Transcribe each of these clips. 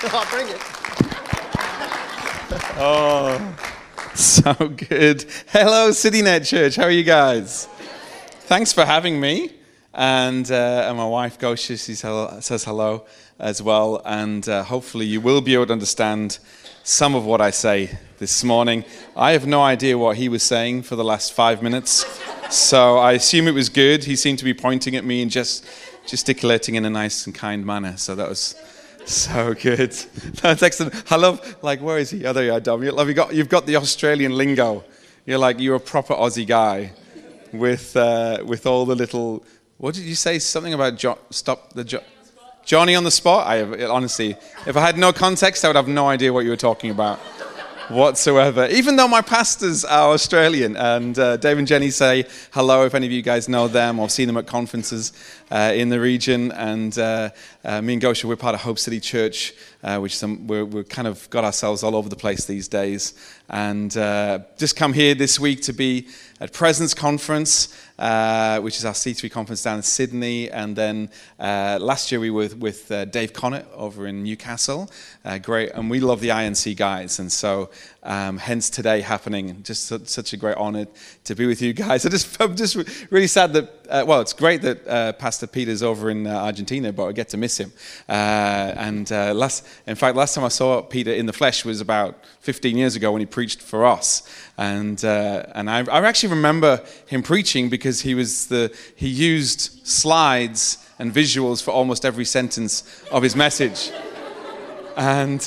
Oh, bring it. Oh, so good. Hello, CityNet Church. How are you guys? Thanks for having me. And, uh, and my wife, Gosha, she says hello as well. And uh, hopefully, you will be able to understand some of what I say this morning. I have no idea what he was saying for the last five minutes. So I assume it was good. He seemed to be pointing at me and just gesticulating in a nice and kind manner. So that was so good. That's excellent. I love, like, where is he? Oh, there you are, Dom. You, got, you've got the Australian lingo. You're like, you're a proper Aussie guy with, uh, with all the little, what did you say? Something about jo- stop the jo- Johnny on the spot? I have, honestly, if I had no context, I would have no idea what you were talking about whatsoever. Even though my pastors are Australian, and uh, Dave and Jenny say hello if any of you guys know them or seen them at conferences uh, in the region. And uh, uh me and Gosha, we're part of Hope City Church, uh, which some, we're, we're, kind of got ourselves all over the place these days. And uh, just come here this week to be at Presence Conference. Uh, which is our C3 conference down in Sydney. And then uh, last year we were with uh, Dave Connett over in Newcastle. Uh, great. And we love the INC guys. And so um, hence today happening. Just su- such a great honor to be with you guys. I just, I'm just really sad that, uh, well, it's great that uh, Pastor Peter's over in uh, Argentina, but I get to miss him. Uh, and uh, last, in fact, last time I saw Peter in the flesh was about 15 years ago when he preached for us. And, uh, and I, I actually remember him preaching because he, was the, he used slides and visuals for almost every sentence of his message. And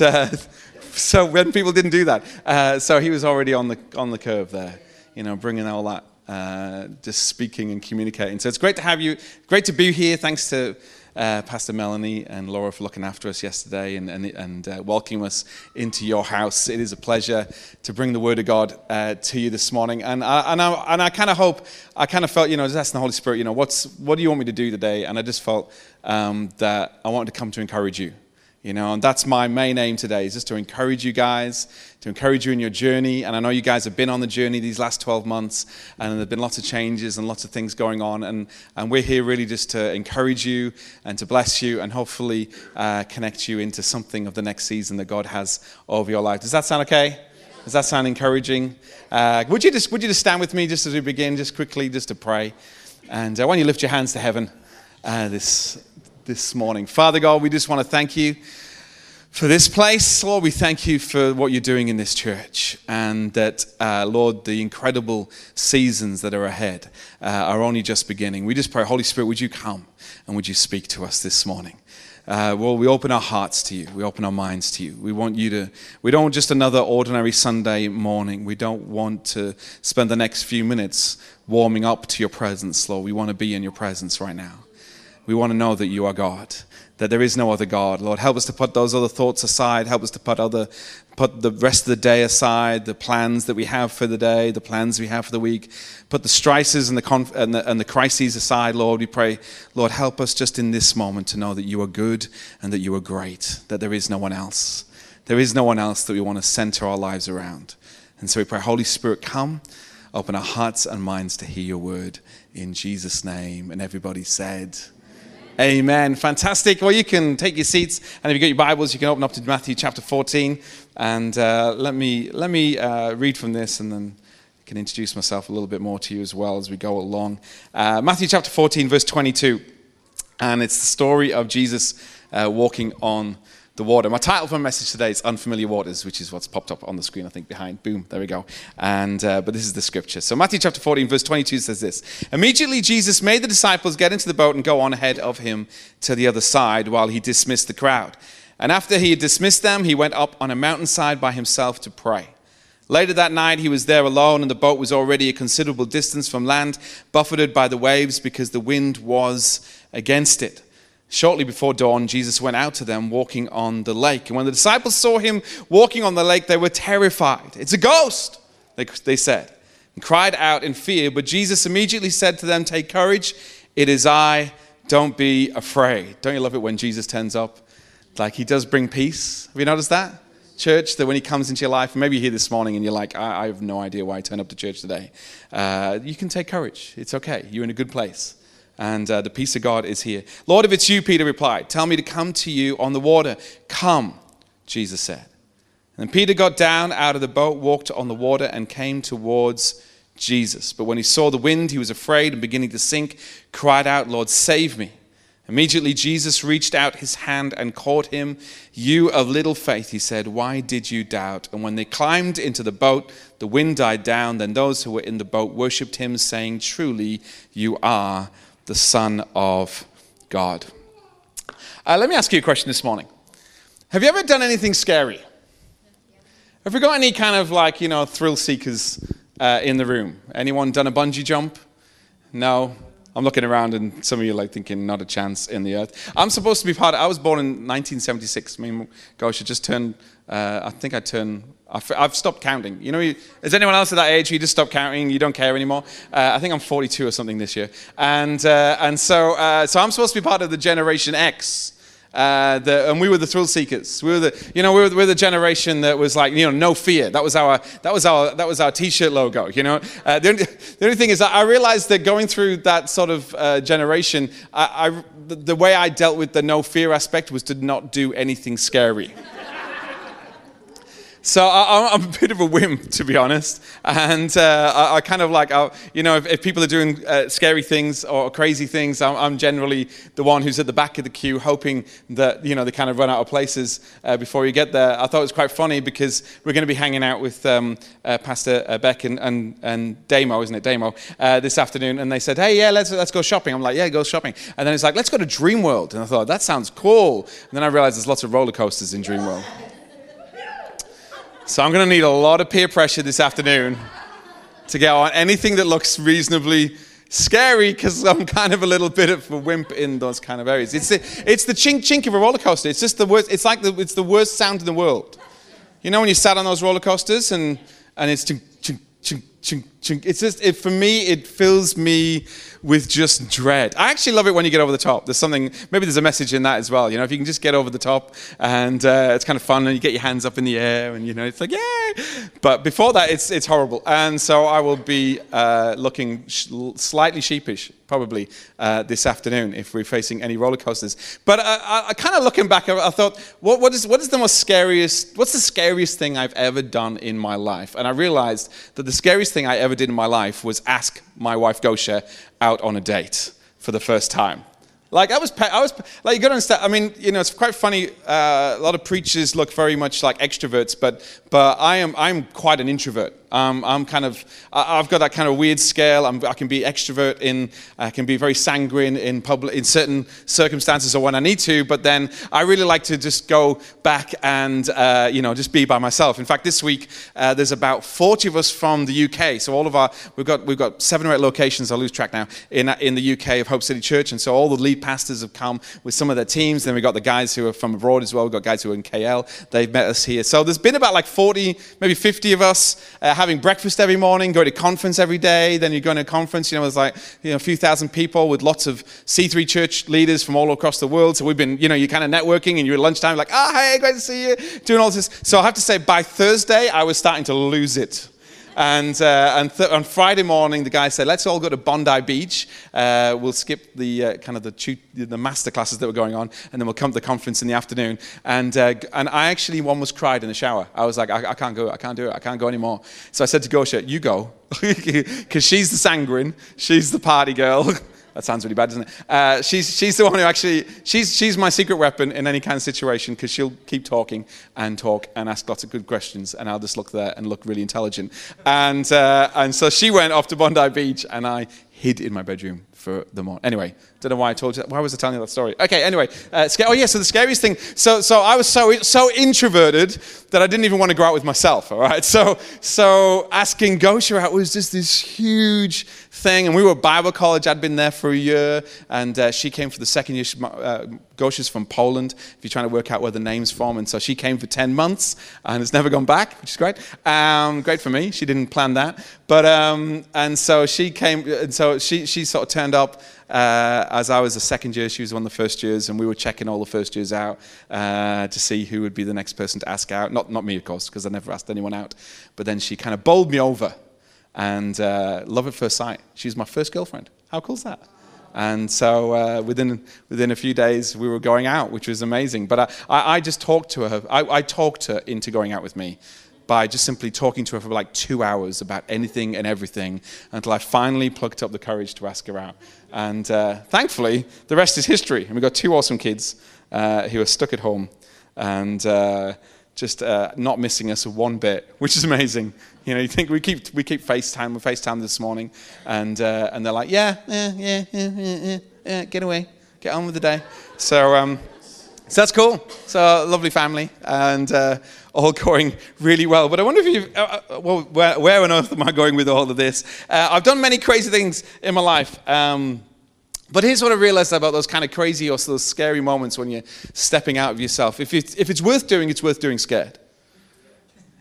so when people didn't do that, uh, so he was already on the on the curve there, you know, bringing all that, uh, just speaking and communicating. So it's great to have you. Great to be here. Thanks to. Uh, Pastor Melanie and Laura for looking after us yesterday and, and, and uh, welcoming us into your house. It is a pleasure to bring the Word of God uh, to you this morning. And I, and I, and I kind of hope, I kind of felt, you know, just asking the Holy Spirit, you know, what's, what do you want me to do today? And I just felt um, that I wanted to come to encourage you. You know, and that's my main aim today, is just to encourage you guys, to encourage you in your journey. And I know you guys have been on the journey these last 12 months, and there have been lots of changes and lots of things going on. And, and we're here really just to encourage you and to bless you and hopefully uh, connect you into something of the next season that God has over your life. Does that sound okay? Does that sound encouraging? Uh, would, you just, would you just stand with me just as we begin, just quickly, just to pray? And uh, why you lift your hands to heaven uh, this this morning. Father God, we just want to thank you for this place. Lord, we thank you for what you're doing in this church and that, uh, Lord, the incredible seasons that are ahead uh, are only just beginning. We just pray, Holy Spirit, would you come and would you speak to us this morning? Uh, well, we open our hearts to you. We open our minds to you. We want you to, we don't want just another ordinary Sunday morning. We don't want to spend the next few minutes warming up to your presence, Lord. We want to be in your presence right now. We want to know that you are God, that there is no other God. Lord, help us to put those other thoughts aside. Help us to put other put the rest of the day aside, the plans that we have for the day, the plans we have for the week. Put the stresses and the, conf- and the, and the crises aside, Lord. We pray, Lord, help us just in this moment to know that you are good and that you are great, that there is no one else. There is no one else that we want to center our lives around. And so we pray, Holy Spirit, come, open our hearts and minds to hear your word in Jesus' name. And everybody said, Amen. Fantastic. Well, you can take your seats, and if you've got your Bibles, you can open up to Matthew chapter 14. And uh, let me, let me uh, read from this, and then I can introduce myself a little bit more to you as well as we go along. Uh, Matthew chapter 14, verse 22. And it's the story of Jesus uh, walking on the water. My title for my message today is Unfamiliar Waters, which is what's popped up on the screen, I think, behind. Boom, there we go. And, uh, but this is the scripture. So Matthew chapter 14, verse 22 says this Immediately Jesus made the disciples get into the boat and go on ahead of him to the other side while he dismissed the crowd. And after he had dismissed them, he went up on a mountainside by himself to pray. Later that night, he was there alone, and the boat was already a considerable distance from land, buffeted by the waves because the wind was against it. Shortly before dawn, Jesus went out to them walking on the lake. And when the disciples saw him walking on the lake, they were terrified. It's a ghost, they, they said, and cried out in fear. But Jesus immediately said to them, Take courage, it is I, don't be afraid. Don't you love it when Jesus turns up? Like he does bring peace. Have you noticed that? Church, that when he comes into your life, maybe you're here this morning and you're like, I, I have no idea why I turned up to church today. Uh, you can take courage. It's okay. You're in a good place and uh, the peace of God is here. Lord, if it's you, Peter replied, tell me to come to you on the water. Come. Jesus said. And Peter got down out of the boat, walked on the water, and came towards Jesus. But when he saw the wind, he was afraid and beginning to sink, cried out, Lord, save me. Immediately Jesus reached out his hand and caught him. You of little faith, he said, why did you doubt? And when they climbed into the boat, the wind died down. Then those who were in the boat worshipped him, saying, Truly, you are the Son of God. Uh, let me ask you a question this morning. Have you ever done anything scary? Have we got any kind of like, you know, thrill seekers uh, in the room? Anyone done a bungee jump? No? I'm looking around and some of you are like thinking, not a chance in the earth. I'm supposed to be part of, I was born in 1976. I mean, gosh, I just turned, uh, I think I turned, I've stopped counting. You know, is anyone else at that age who you just stop counting, you don't care anymore? Uh, I think I'm 42 or something this year. And, uh, and so, uh, so I'm supposed to be part of the Generation X. Uh, the, and we were the thrill seekers. We were the, you know, we were, we were, the generation that was like, you know, no fear. That was our, that was our, that was our T-shirt logo. You know, uh, the, only, the, only, thing is, I realized that going through that sort of generation, I, I, the, the way I dealt with the no fear aspect was to not do anything scary. So I, am a bit of a wimp, to be honest. And uh, I, I, kind of like, I, you know, if, if, people are doing uh, scary things or crazy things, I'm, I'm, generally the one who's at the back of the queue, hoping that, you know, they kind of run out of places uh, before you get there. I thought it was quite funny because we're going to be hanging out with um, uh, Pastor uh, Beck and, and, and, Damo, isn't it, Damo, uh, this afternoon. And they said, hey, yeah, let's, let's go shopping. I'm like, yeah, go shopping. And then it's like, let's go to Dreamworld. And I thought, that sounds cool. And then I realized there's lots of roller coasters in Dreamworld. So I'm going to need a lot of peer pressure this afternoon to get on anything that looks reasonably scary because I'm kind of a little bit of a wimp in those kind of areas. It's the, it's the chink chink of a roller coaster. It's just the worst. It's like the, it's the worst sound in the world. You know when you sat on those roller coasters and, and it's chink chink chink chink. It's just it, for me. It fills me with just dread. I actually love it when you get over the top. There's something, maybe there's a message in that as well. You know, if you can just get over the top and uh, it's kind of fun and you get your hands up in the air and, you know, it's like, yay. But before that, it's, it's horrible. And so I will be uh, looking sh- slightly sheepish probably uh, this afternoon if we're facing any roller coasters. But uh, I, I kind of looking back, I, I thought, what, what, is, what is the most scariest, what's the scariest thing I've ever done in my life? And I realized that the scariest thing I ever did in my life was ask my wife Gosha out on a date for the first time. Like I was, I was like you got to understand. I mean, you know, it's quite funny. Uh, a lot of preachers look very much like extroverts, but but I am I'm quite an introvert. Um, I'm kind of, I've got that kind of weird scale. I'm, i can be extrovert in, I can be very sanguine in public, in certain circumstances or when I need to, but then I really like to just go back and, uh, you know, just be by myself. In fact, this week, uh, there's about 40 of us from the UK. So all of our, we've got, we've got seven or eight locations, I lose track now, in, in the UK of Hope City Church. And so all the lead pastors have come with some of their teams. Then we've got the guys who are from abroad as well. We've got guys who are in KL. They've met us here. So there's been about like 40, maybe 50 of us uh, having breakfast every morning, go to conference every day. Then you go to conference, you know, there's like you know, a few thousand people with lots of C3 church leaders from all across the world. So we've been, you know, you're kind of networking and you're at lunchtime, like, oh, hey, great to see you, doing all this. So I have to say, by Thursday, I was starting to lose it. And, uh, and th- on Friday morning, the guy said, let's all go to Bondi Beach. Uh, we'll skip the uh, kind of the, tu- the master classes that were going on, and then we'll come to the conference in the afternoon. And, uh, and I actually almost cried in the shower. I was like, I, I can't go, I can't do it, I can't go anymore. So I said to Gosha, you go. Because she's the sanguine, she's the party girl. That sounds really bad, doesn't it? Uh, she's, she's the one who actually, she's, she's my secret weapon in any kind of situation because she'll keep talking and talk and ask lots of good questions and I'll just look there and look really intelligent. And, uh, and so she went off to Bondi Beach and I hid in my bedroom for the morning. Anyway, don't know why I told you that. Why was I telling you that story? Okay, anyway. Uh, oh, yeah, so the scariest thing. So, so I was so, so introverted that I didn't even want to go out with myself, all right? So, so asking Gosha out was just this huge thing. And we were Bible college. I'd been there for a year. And uh, she came for the second year. She, uh, from Poland, if you're trying to work out where the name's from. And so she came for 10 months and has never gone back, which is great. Um, great for me. She didn't plan that. But, um, and so she came, and so she, she sort of turned up uh, as I was the second year, she was one of the first years, and we were checking all the first years out uh, to see who would be the next person to ask out. Not, not me, of course, because I never asked anyone out. But then she kind of bowled me over, and uh, love at first sight. She was my first girlfriend. How cool is that? And so uh, within, within a few days, we were going out, which was amazing. But I, I, I just talked to her. I, I talked her into going out with me by just simply talking to her for like two hours about anything and everything until I finally plucked up the courage to ask her out. And uh, thankfully, the rest is history. And we've got two awesome kids uh, who are stuck at home and uh, just uh, not missing us one bit, which is amazing. You know, you think we keep we keep FaceTime, we FaceTime this morning, and uh, and they're like, yeah, yeah, yeah, yeah, yeah, yeah, get away, get on with the day. So. Um, so that's cool. So lovely family and uh, all going really well. But I wonder if you, uh, uh, well, where, where, on earth am I going with all of this? Uh, I've done many crazy things in my life. Um, but here's what I realized about those kind of crazy or those scary moments when you're stepping out of yourself. If it's, if it's worth doing, it's worth doing scared.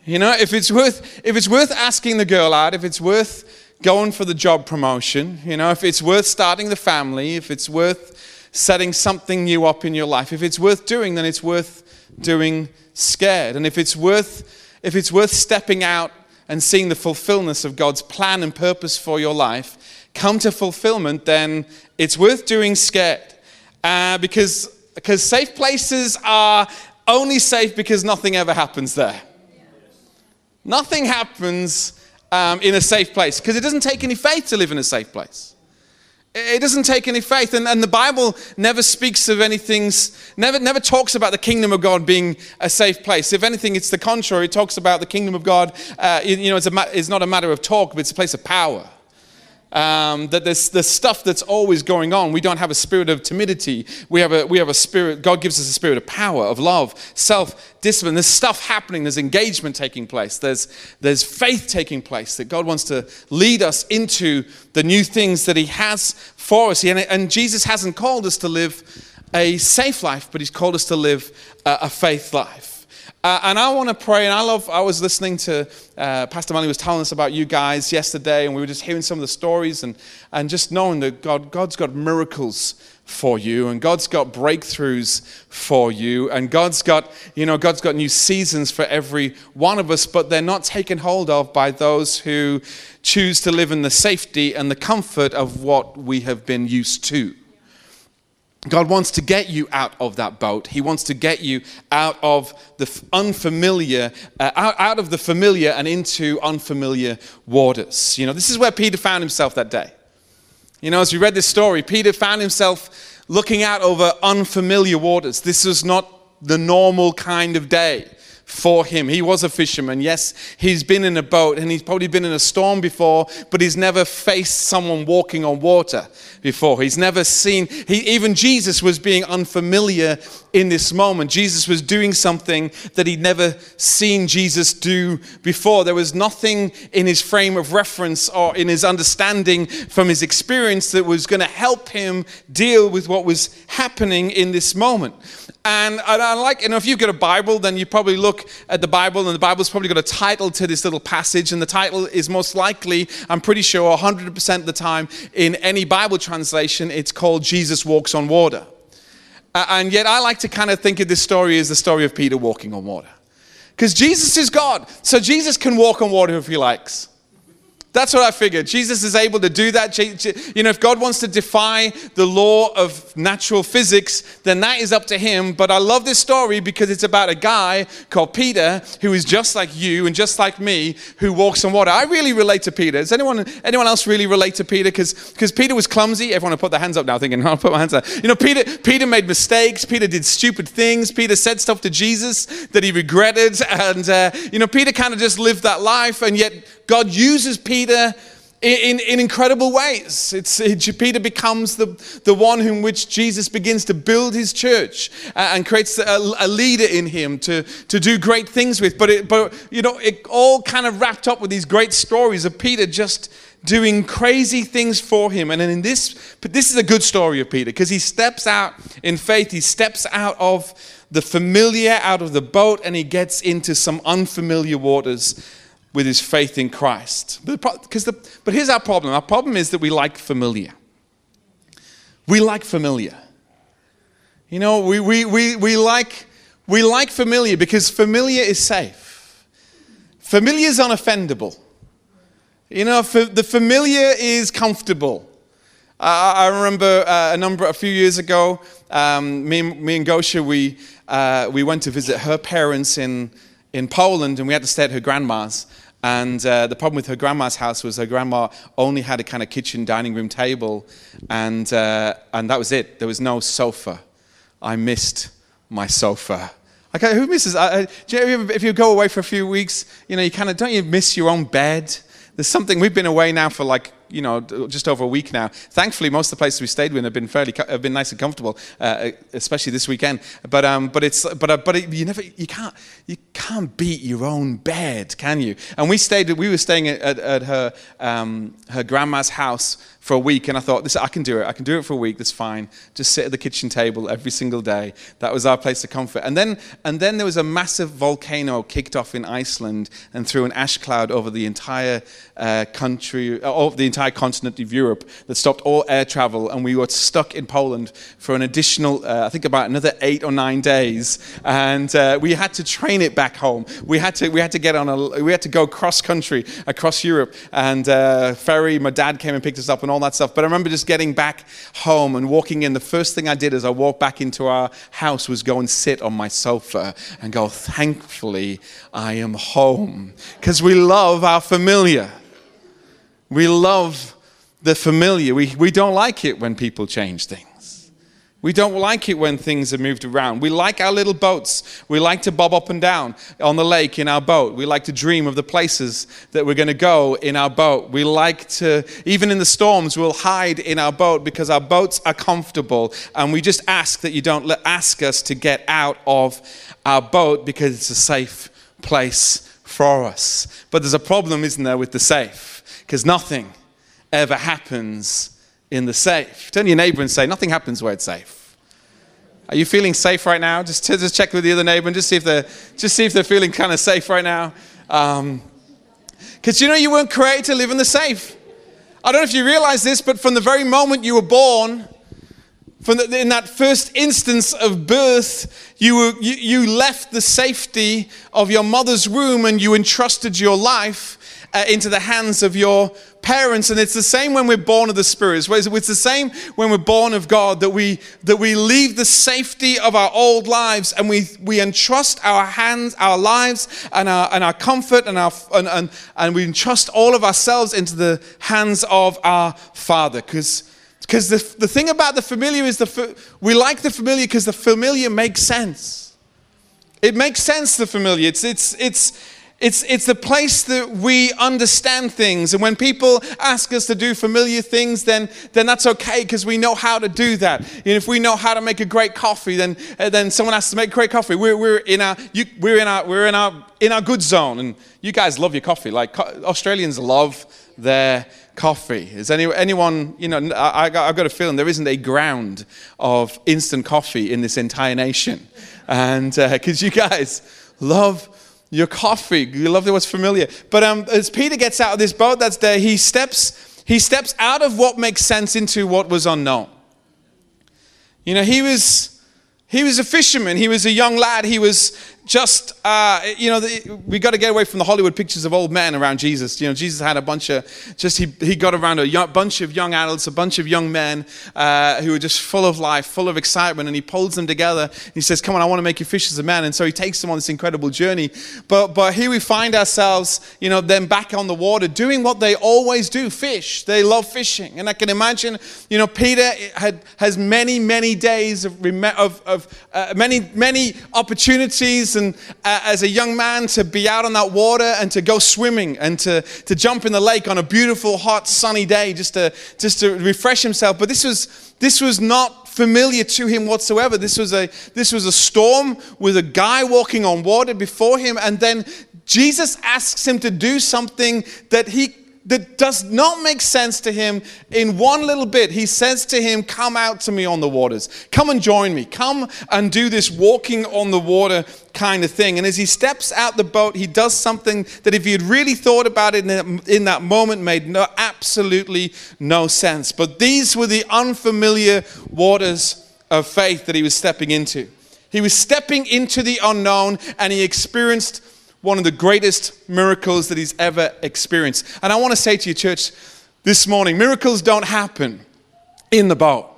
You know, if it's worth, if it's worth asking the girl out, if it's worth going for the job promotion, you know, if it's worth starting the family, if it's worth setting something new up in your life. If it's worth doing, then it's worth doing scared. And if it's worth, if it's worth stepping out and seeing the fulfillment of God's plan and purpose for your life come to fulfillment, then it's worth doing scared. Uh, because, because safe places are only safe because nothing ever happens there. Nothing happens um, in a safe place because it doesn't take any faith to live in a safe place. It doesn't take any faith. And, and, the Bible never speaks of anything, never, never talks about the kingdom of God being a safe place. If anything, it's the contrary. It talks about the kingdom of God, uh, you know, it's, a, it's not a matter of talk, but it's a place of power um, that there's, there's stuff that's always going on. We don't have a spirit of timidity. We have a, we have a spirit, God gives us a spirit of power, of love, self discipline. There's stuff happening, there's engagement taking place, there's, there's faith taking place that God wants to lead us into the new things that He has for us. And, and Jesus hasn't called us to live a safe life, but He's called us to live a, a faith life. Uh, and I want to pray, and I love, I was listening to uh, Pastor Melanie was telling us about you guys yesterday, and we were just hearing some of the stories and, and just knowing that God, God's got miracles for you, and God's got breakthroughs for you, and God's got, you know, God's got new seasons for every one of us, but they're not taken hold of by those who choose to live in the safety and the comfort of what we have been used to. God wants to get you out of that boat. He wants to get you out of the unfamiliar, uh, out, out of the familiar and into unfamiliar waters. You know, this is where Peter found himself that day. You know, as we read this story, Peter found himself looking out over unfamiliar waters. This was not the normal kind of day for him. He was a fisherman. Yes, he's been in a boat and he's probably been in a storm before, but he's never faced someone walking on water before. He's never seen, he, even Jesus was being unfamiliar in this moment. Jesus was doing something that he'd never seen Jesus do before. There was nothing in his frame of reference or in his understanding from his experience that was going to help him deal with what was happening in this moment. And I like, you know, if you've got a Bible, then you probably look at the Bible, and the Bible's probably got a title to this little passage, and the title is most likely, I'm pretty sure, 100% of the time in any Bible translation, it's called Jesus Walks on Water. And yet, I like to kind of think of this story as the story of Peter walking on water. Because Jesus is God, so Jesus can walk on water if he likes. That's what I figured. Jesus is able to do that. You know, if God wants to defy the law of natural physics, then that is up to him. But I love this story because it's about a guy called Peter who is just like you and just like me who walks on water. I really relate to Peter. Does anyone, anyone else really relate to Peter? Because Peter was clumsy. Everyone will put their hands up now thinking, I'll put my hands up. You know, Peter, Peter made mistakes. Peter did stupid things. Peter said stuff to Jesus that he regretted. And, uh, you know, Peter kind of just lived that life. And yet God uses Peter in, in, incredible ways. It's, it, Peter becomes the, the one in which Jesus begins to build his church uh, and creates a, a, leader in him to, to do great things with. But, it, but, you know, it all kind of wrapped up with these great stories of Peter just doing crazy things for him. And in this, this is a good story of Peter because he steps out in faith, he steps out of the familiar, out of the boat, and he gets into some unfamiliar waters with his faith in Christ. But, the, but here's our problem our problem is that we like familiar. We like familiar. You know, we, we, we, we, like, we like familiar because familiar is safe. Familiar is unoffendable. You know, the familiar is comfortable. I, I remember uh, a number, a few years ago, um, me, me and Gosha, we, uh, we went to visit her parents in, in Poland and we had to stay at her grandma's. And uh, the problem with her grandma's house was her grandma only had a kind of kitchen dining room table, and, uh, and that was it. There was no sofa. I missed my sofa. Okay, who misses? Uh, you know, if you go away for a few weeks, you know, you kind of don't you miss your own bed? There's something we've been away now for like you know, just over a week now. Thankfully, most of the places we stayed in have been fairly, have been nice and comfortable, uh, especially this weekend. But, um, but it's, but, uh, but it, you never, you can't, you can't beat your own bed, can you? And we stayed, we were staying at, at, at her, um, her grandma's house for a week, and I thought, this, I can do it. I can do it for a week. That's fine. Just sit at the kitchen table every single day. That was our place of comfort. And then, and then there was a massive volcano kicked off in Iceland and threw an ash cloud over the entire uh, country, uh, over the entire continent of Europe that stopped all air travel, and we were stuck in Poland for an additional, uh, I think, about another eight or nine days. And uh, we had to train it back home. We had to, we had to get on a, we had to go cross country across Europe and uh, ferry. My dad came and picked us up and all that stuff. But I remember just getting back home and walking in. The first thing I did as I walked back into our house was go and sit on my sofa and go, thankfully, I am home. Because we love our familiar. We love the familiar. We, we don't like it when people change things. We don't like it when things are moved around. We like our little boats. We like to bob up and down on the lake in our boat. We like to dream of the places that we're going to go in our boat. We like to, even in the storms, we'll hide in our boat because our boats are comfortable. And we just ask that you don't ask us to get out of our boat because it's a safe place for us. But there's a problem, isn't there, with the safe? Because nothing ever happens in the safe. Turn to your neighbor and say, Nothing happens where it's safe. Are you feeling safe right now? Just, just check with the other neighbor and just see if they're, just see if they're feeling kind of safe right now. Because um, you know, you weren't created to live in the safe. I don't know if you realize this, but from the very moment you were born, from the, in that first instance of birth, you, were, you, you left the safety of your mother's womb and you entrusted your life uh, into the hands of your parents. And it's the same when we're born of the Spirit. It's the same when we're born of God that we, that we leave the safety of our old lives and we, we entrust our hands, our lives, and our, and our comfort, and, our, and, and, and we entrust all of ourselves into the hands of our Father. Because because the, the thing about the familiar is the, we like the familiar because the familiar makes sense. It makes sense, the familiar. It's, it's, it's, it's, it's the place that we understand things. And when people ask us to do familiar things, then, then that's okay because we know how to do that. And if we know how to make a great coffee, then, uh, then someone has to make great coffee. We're, we're, in our, you, we're, in our, we're in, our, in our good zone. And you guys love your coffee. Like Australians love their coffee. Is any, anyone, you know, I, have got a feeling there isn't a ground of instant coffee in this entire nation. And because uh, you guys love your coffee. You love what's familiar. But um, as Peter gets out of this boat that's there, he steps, he steps out of what makes sense into what was unknown. You know, he was, he was a fisherman. He was a young lad. He was just, uh, you know, the, we got to get away from the Hollywood pictures of old men around Jesus. You know, Jesus had a bunch of, just, he, he got around a young, bunch of young adults, a bunch of young men uh, who were just full of life, full of excitement, and he pulls them together. He says, Come on, I want to make you fishers of men. And so he takes them on this incredible journey. But, but here we find ourselves, you know, then back on the water doing what they always do fish. They love fishing. And I can imagine, you know, Peter had, has many, many days of, of, of uh, many, many opportunities and uh, as a young man to be out on that water and to go swimming and to, to jump in the lake on a beautiful, hot, sunny day just to, just to refresh himself. But this was, this was not familiar to him whatsoever. This was, a, this was a storm with a guy walking on water before him, and then Jesus asks him to do something that he that does not make sense to him in one little bit. He says to him, Come out to me on the waters. Come and join me. Come and do this walking on the water kind of thing. And as he steps out the boat, he does something that, if he had really thought about it in that, moment, made no, absolutely no sense. But these were the unfamiliar waters of faith that he was stepping into. He was stepping into the unknown and he experienced one of the greatest miracles that he's ever experienced. And I want to say to you, church, this morning miracles don't happen in the boat.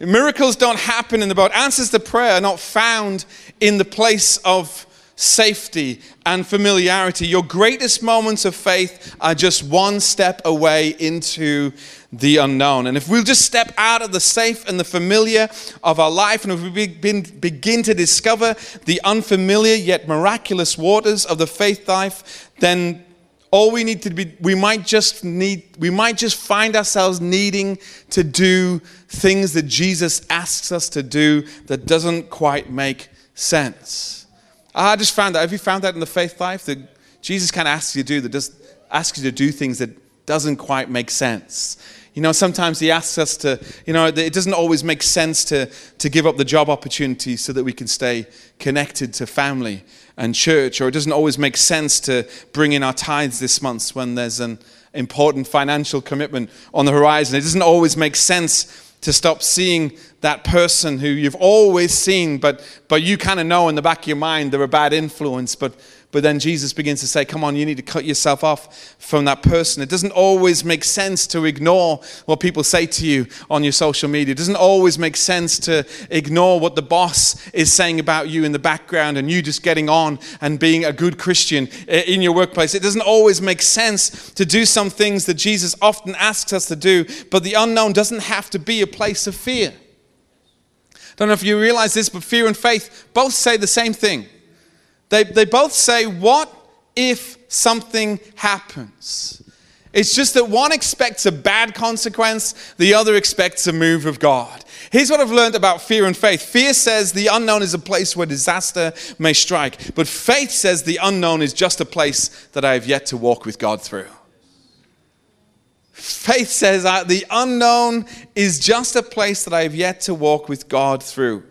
Miracles don't happen in the boat. Answers to prayer are not found in the place of safety and familiarity. Your greatest moments of faith are just one step away into the unknown. And if we'll just step out of the safe and the familiar of our life, and if we begin, to discover the unfamiliar yet miraculous waters of the faith life, then all we need to be we might just need we might just find ourselves needing to do things that Jesus asks us to do that doesn't quite make sense. Ah, I just found that. Have you found that in the faith life that Jesus kind of asks you to do that does asks you to do things that doesn't quite make sense? You know, sometimes he asks us to, you know, it doesn't always make sense to, to give up the job opportunity so that we can stay connected to family and church, or it doesn't always make sense to bring in our tithes this month when there's an important financial commitment on the horizon. It doesn't always make sense to stop seeing that person who you've always seen, but, but you kind of know in the back of your mind they're a bad influence, but but then Jesus begins to say, Come on, you need to cut yourself off from that person. It doesn't always make sense to ignore what people say to you on your social media. It doesn't always make sense to ignore what the boss is saying about you in the background and you just getting on and being a good Christian in your workplace. It doesn't always make sense to do some things that Jesus often asks us to do, but the unknown doesn't have to be a place of fear. I Don't know if you realize this, but fear and faith both say the same thing. They, they both say, What if something happens? It's just that one expects a bad consequence, the other expects a move of God. Here's what I've learned about fear and faith fear says the unknown is a place where disaster may strike, but faith says the unknown is just a place that I have yet to walk with God through. Faith says the unknown is just a place that I have yet to walk with God through.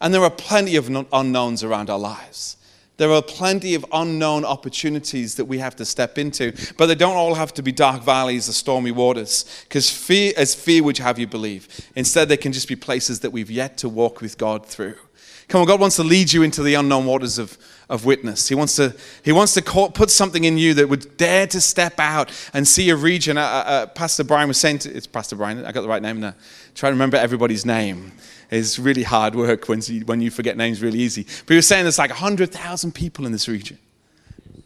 And there are plenty of unknowns around our lives. There are plenty of unknown opportunities that we have to step into, but they don't all have to be dark valleys or stormy waters, because fear, as fear would have you believe. Instead, they can just be places that we've yet to walk with God through. Come on, God wants to lead you into the unknown waters of, of witness. He wants to, he wants to call, put something in you that would dare to step out and see a region. Uh, uh, uh Pastor Brian was saying, to, it's Pastor Brian, I got the right name now. Try to remember everybody's name is really hard work when you, when you forget names really easy. But he was saying there's like 100,000 people in this region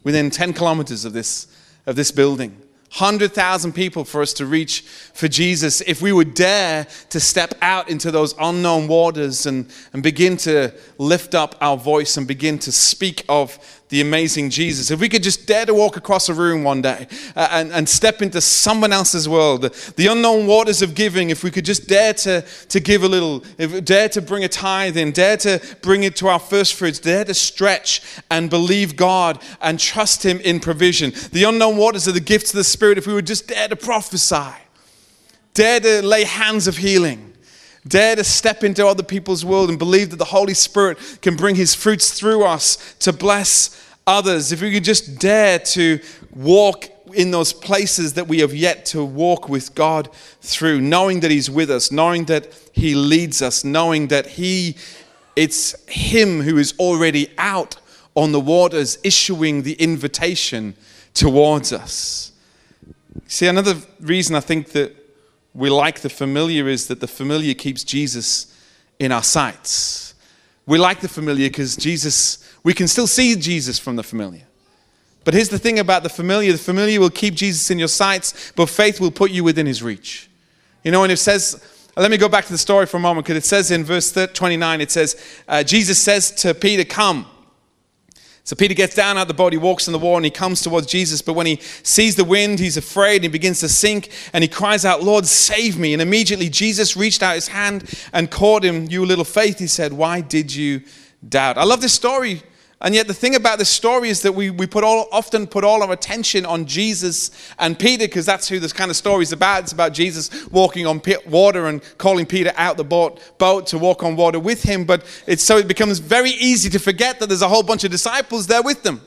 within 10 kilometers of this, of this building. 100,000 people for us to reach for Jesus if we would dare to step out into those unknown waters and, and begin to lift up our voice and begin to speak of the amazing Jesus. If we could just dare to walk across a room one day uh, and, and step into someone else's world, the, unknown waters of giving, if we could just dare to, to give a little, if, dare to bring a tithe in, dare to bring it to our first fruits, dare to stretch and believe God and trust Him in provision. The unknown waters are the gifts of the Spirit. If we would just dare to prophesy, dare to lay hands of healing Dare to step into other people's world and believe that the Holy Spirit can bring his fruits through us to bless others. If we could just dare to walk in those places that we have yet to walk with God through, knowing that he's with us, knowing that he leads us, knowing that he it's him who is already out on the waters issuing the invitation towards us. See, another reason I think that we like the familiar is that the familiar keeps Jesus in our sights. We like the familiar because Jesus, we can still see Jesus from the familiar. But here's the thing about the familiar the familiar will keep Jesus in your sights, but faith will put you within his reach. You know, and it says, let me go back to the story for a moment because it says in verse 29, it says, uh, Jesus says to Peter, Come. So Peter gets down out the boat, he walks in the water, and he comes towards Jesus. But when he sees the wind, he's afraid and he begins to sink, and he cries out, Lord, save me. And immediately Jesus reached out his hand and caught him. You little faith, he said, Why did you doubt? I love this story and yet, the thing about this story is that we, we put all, often put all our attention on Jesus and Peter because that's who this kind of story is about. It's about Jesus walking on water and calling Peter out the boat, boat to walk on water with him. But it's so it becomes very easy to forget that there's a whole bunch of disciples there with them.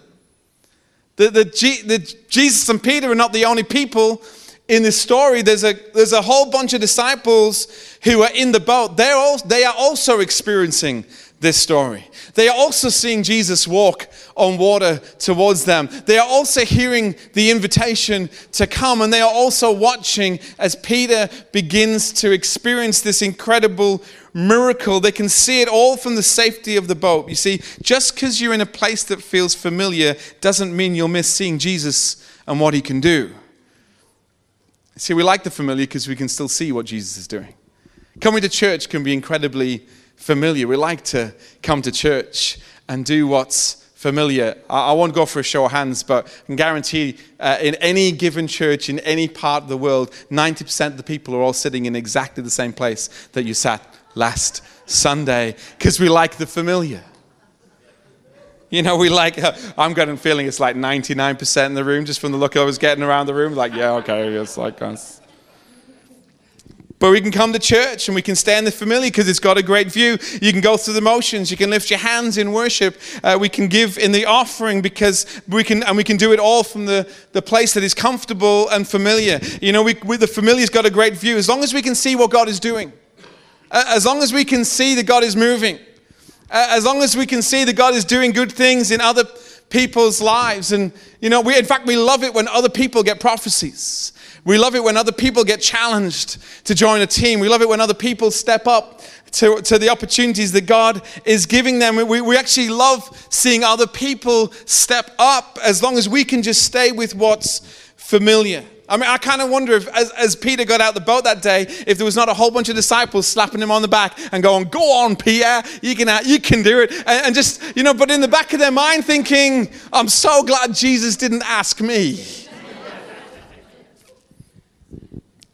The, the, the Jesus and Peter are not the only people in this story, there's a, there's a whole bunch of disciples who are in the boat. They're all, they are also experiencing this story. They are also seeing Jesus walk on water towards them. They are also hearing the invitation to come, and they are also watching as Peter begins to experience this incredible miracle. They can see it all from the safety of the boat. You see, just because you're in a place that feels familiar doesn't mean you'll miss seeing Jesus and what he can do. See, we like the familiar because we can still see what Jesus is doing. Coming to church can be incredibly familiar. We like to come to church and do what's familiar. I, won't go for a show of hands, but I can guarantee uh, in any given church in any part of the world, 90% of the people are all sitting in exactly the same place that you sat last Sunday because we like the familiar. You know, we like, uh, I'm getting a feeling it's like 99% in the room just from the look I was getting around the room. Like, yeah, okay, it's like us. But we can come to church and we can stay in the familiar because it's got a great view. You can go through the motions. You can lift your hands in worship. Uh, we can give in the offering because we can, and we can do it all from the, the place that is comfortable and familiar. You know, we, we, the familiar's got a great view. As long as we can see what God is doing, uh, as long as we can see that God is moving, uh, as long as we can see that God is doing good things in other people's lives. And, you know, we, in fact, we love it when other people get prophecies. We love it when other people get challenged to join a team. We love it when other people step up to, to the opportunities that God is giving them. We, we actually love seeing other people step up as long as we can just stay with what's familiar. I mean, I kind of wonder if, as, as Peter got out the boat that day, if there was not a whole bunch of disciples slapping him on the back and going, Go on, Peter, you can, you can do it. And, and just, you know, but in the back of their mind thinking, I'm so glad Jesus didn't ask me.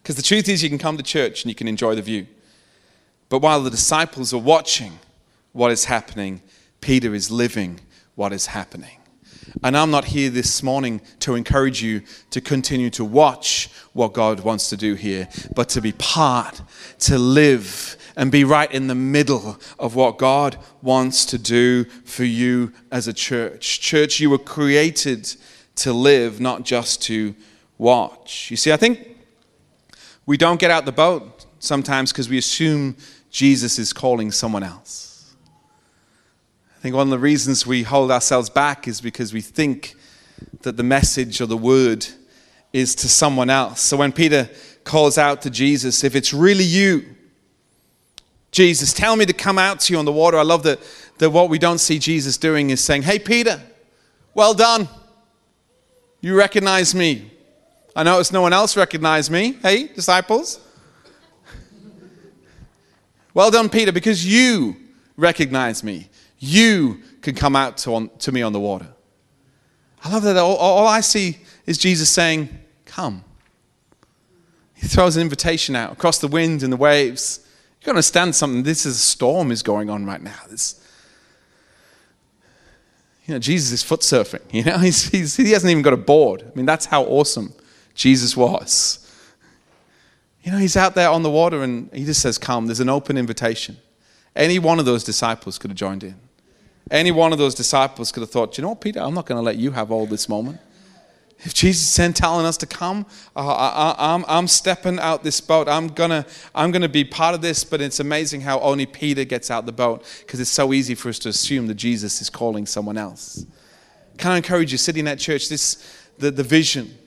Because the truth is, you can come to church and you can enjoy the view. But while the disciples are watching what is happening, Peter is living what is happening. And I'm not here this morning to encourage you to continue to watch what God wants to do here, but to be part, to live, and be right in the middle of what God wants to do for you as a church. Church, you were created to live, not just to watch. You see, I think we don't get out the boat sometimes because we assume Jesus is calling someone else. I think one of the reasons we hold ourselves back is because we think that the message or the word is to someone else. So when Peter calls out to Jesus, if it's really you, Jesus, tell me to come out to you on the water. I love that, that what we don't see Jesus doing is saying, Hey, Peter, well done. You recognize me. I noticed no one else recognized me. Hey, disciples. Well done, Peter, because you recognize me. You can come out to, on, to me on the water. I love that all, all I see is Jesus saying, Come. He throws an invitation out across the wind and the waves. You've gotta understand something. This is a storm is going on right now. This, you know, Jesus is foot surfing. You know, he's, he's, he hasn't even got a board. I mean, that's how awesome Jesus was. You know, he's out there on the water and he just says, Come. There's an open invitation. Any one of those disciples could have joined in. Any one of those disciples could have thought, you know what, Peter, I'm not going to let you have all this moment. If Jesus is telling us to come, uh, I, am I'm, I'm stepping out this boat. I'm to I'm gonna be part of this, but it's amazing how only Peter gets out the boat because it's so easy for us to assume that Jesus is calling someone else. Can I encourage you, sitting in that church, this, the, the vision,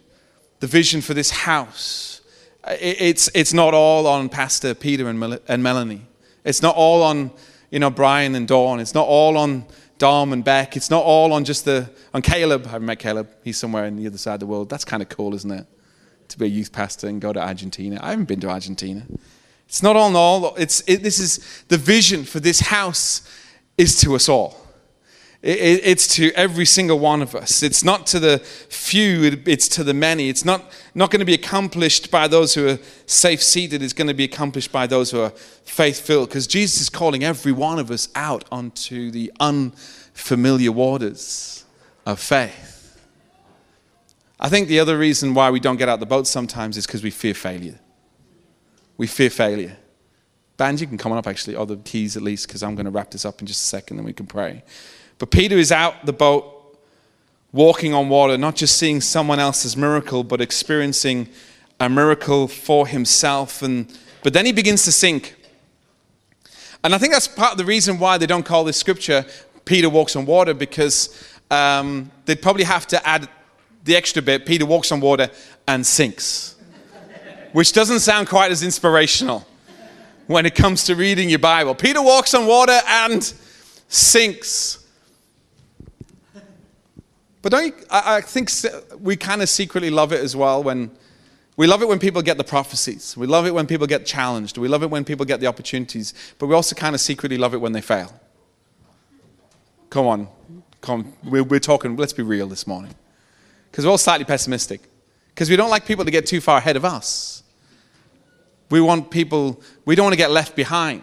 the vision for this house. It's, it's not all on Pastor Peter and, and Melanie. It's not all on, you know, Brian and Dawn. It's not all on Dom and Beck. It's not all on just the, on Caleb. I haven't met Caleb. He's somewhere in the other side of the world. That's kind of cool, isn't it? To be a youth pastor and go to Argentina. I haven't been to Argentina. It's not all in all. It's, it, this is the vision for this house is to us all. It's to every single one of us. It's not to the few, it's to the many. It's not, not going to be accomplished by those who are safe seated, it's going to be accomplished by those who are faith filled. Because Jesus is calling every one of us out onto the unfamiliar waters of faith. I think the other reason why we don't get out the boat sometimes is because we fear failure. We fear failure. Band, you can come on up actually, or the keys at least, because I'm going to wrap this up in just a second and we can pray. But Peter is out the boat walking on water, not just seeing someone else's miracle, but experiencing a miracle for himself. And, but then he begins to sink. And I think that's part of the reason why they don't call this scripture Peter walks on water because um, they'd probably have to add the extra bit Peter walks on water and sinks, which doesn't sound quite as inspirational when it comes to reading your Bible. Peter walks on water and sinks. But don't you, I, I think we kind of secretly love it as well when we love it when people get the prophecies. We love it when people get challenged. We love it when people get the opportunities. But we also kind of secretly love it when they fail. Come on. Come. We're, we're talking, let's be real this morning. Because we're all slightly pessimistic. Because we don't like people to get too far ahead of us. We want people, we don't want to get left behind.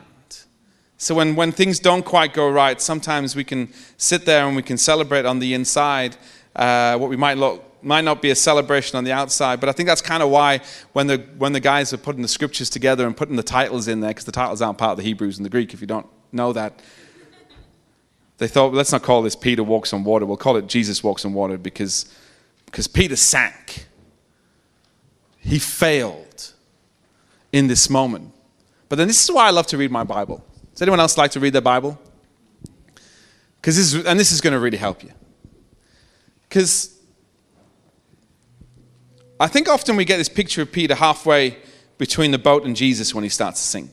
So when, when things don't quite go right, sometimes we can sit there and we can celebrate on the inside uh, what we might look might not be a celebration on the outside, but I think that's kind of why when the when the guys are putting the scriptures together and putting the titles in there, because the titles aren't part of the Hebrews and the Greek, if you don't know that, they thought, let's not call this Peter walks on water. We'll call it Jesus walks on water because because Peter sank. He failed in this moment. But then this is why I love to read my Bible. Does anyone else like to read their Bible? Because this is, and this is going to really help you. Because I think often we get this picture of Peter halfway between the boat and Jesus when he starts to sink.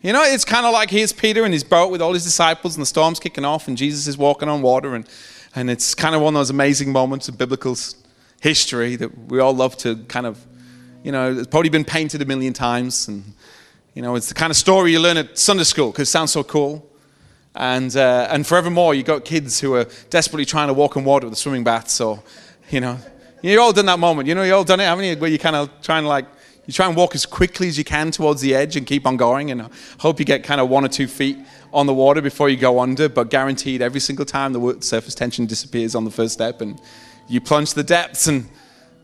You know, it's kind of like here's Peter in his boat with all his disciples, and the storm's kicking off, and Jesus is walking on water, and, and it's kind of one of those amazing moments of biblical history that we all love to kind of, you know, it's probably been painted a million times, and you know, it's the kind of story you learn at Sunday school because it sounds so cool. And, uh, and forevermore, you've got kids who are desperately trying to walk on water with a swimming bath. So, you know, you all done that moment. You know, you all done it, haven't you? Where you kind of trying to like, you try and walk as quickly as you can towards the edge and keep on going and hope you get kind of one or two feet on the water before you go under. But guaranteed, every single time the surface tension disappears on the first step and you plunge the depths. And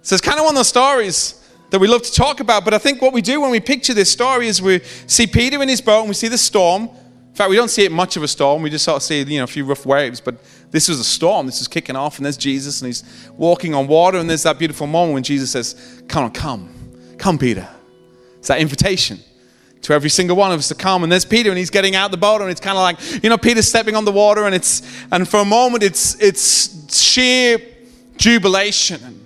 so it's kind of one of those stories that we love to talk about. But I think what we do when we picture this story is we see Peter in his boat and we see the storm. In fact, we don't see it much of a storm. We just sort of see, you know, a few rough waves. But this was a storm. This is kicking off, and there's Jesus, and he's walking on water. And there's that beautiful moment when Jesus says, "Come on, come, come, Peter." It's that invitation to every single one of us to come. And there's Peter, and he's getting out the boat, and it's kind of like, you know, Peter's stepping on the water, and it's, and for a moment, it's, it's sheer jubilation.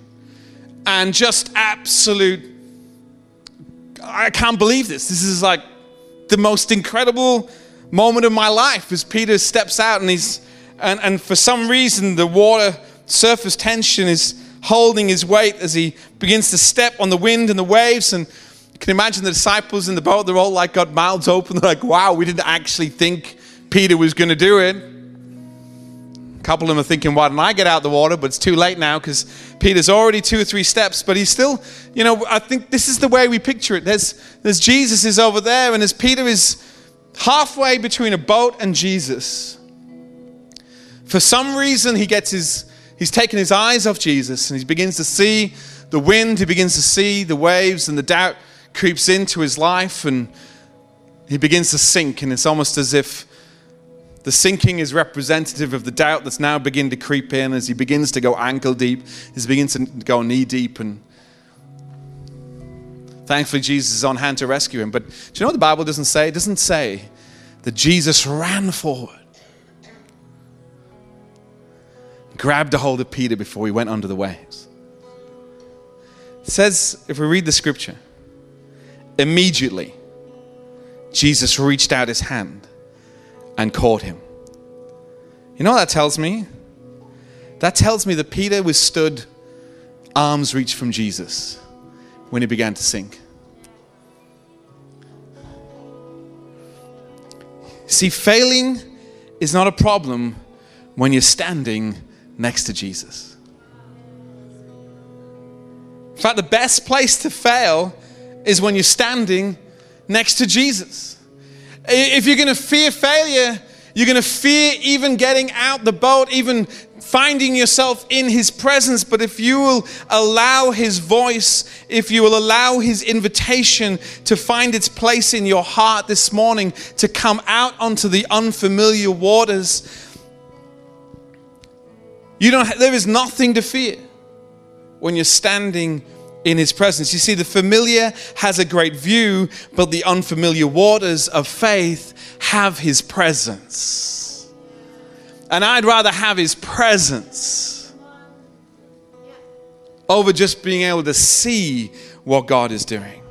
And just absolute. I can't believe this. This is like the most incredible moment of my life as Peter steps out and he's, and, and for some reason, the water surface tension is holding his weight as he begins to step on the wind and the waves. And you can imagine the disciples in the boat, they're all like got mouths open. They're like, wow, we didn't actually think Peter was going to do it. A couple of them are thinking, why didn't I get out the water? But it's too late now because Peter's already two or three steps, but he's still, you know, I think this is the way we picture it. There's, there's Jesus is over there, and as Peter is halfway between a boat and Jesus, for some reason he gets his, he's taken his eyes off Jesus and he begins to see the wind, he begins to see the waves, and the doubt creeps into his life, and he begins to sink, and it's almost as if the sinking is representative of the doubt that's now beginning to creep in as he begins to go ankle deep, as he begins to go knee deep. And thankfully, Jesus is on hand to rescue him. But do you know what the Bible doesn't say? It doesn't say that Jesus ran forward, grabbed a hold of Peter before he went under the waves. It says, if we read the scripture, immediately Jesus reached out his hand and caught him. You know what that tells me? That tells me that Peter was stood arm's reach from Jesus when he began to sink. See, failing is not a problem when you're standing next to Jesus. In fact, the best place to fail is when you're standing next to Jesus. If you're going to fear failure, you're going to fear even getting out the boat, even finding yourself in His presence. But if you will allow His voice, if you will allow His invitation to find its place in your heart this morning, to come out onto the unfamiliar waters, you don't, there is nothing to fear when you're standing in his presence. You see, the familiar has a great view, but the unfamiliar waters of faith have his presence. And I'd rather have his presence over just being able to see what God is doing.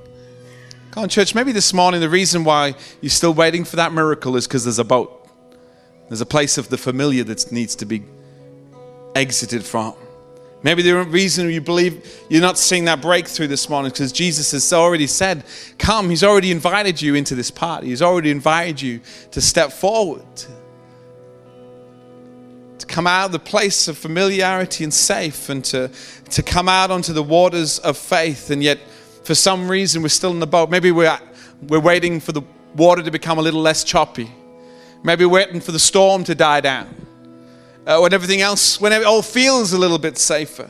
Come on, church, maybe this morning the reason why you're still waiting for that miracle is because there's a boat. There's a place of the familiar that needs to be exited from. Maybe the reason you believe you're not seeing that breakthrough this morning is because Jesus has already said, Come. He's already invited you into this party. He's already invited you to step forward, to come out of the place of familiarity and safe, and to, to come out onto the waters of faith. And yet, for some reason, we're still in the boat. Maybe we're, we're waiting for the water to become a little less choppy. Maybe we're waiting for the storm to die down uh, when everything else, when it all feels a little bit safer,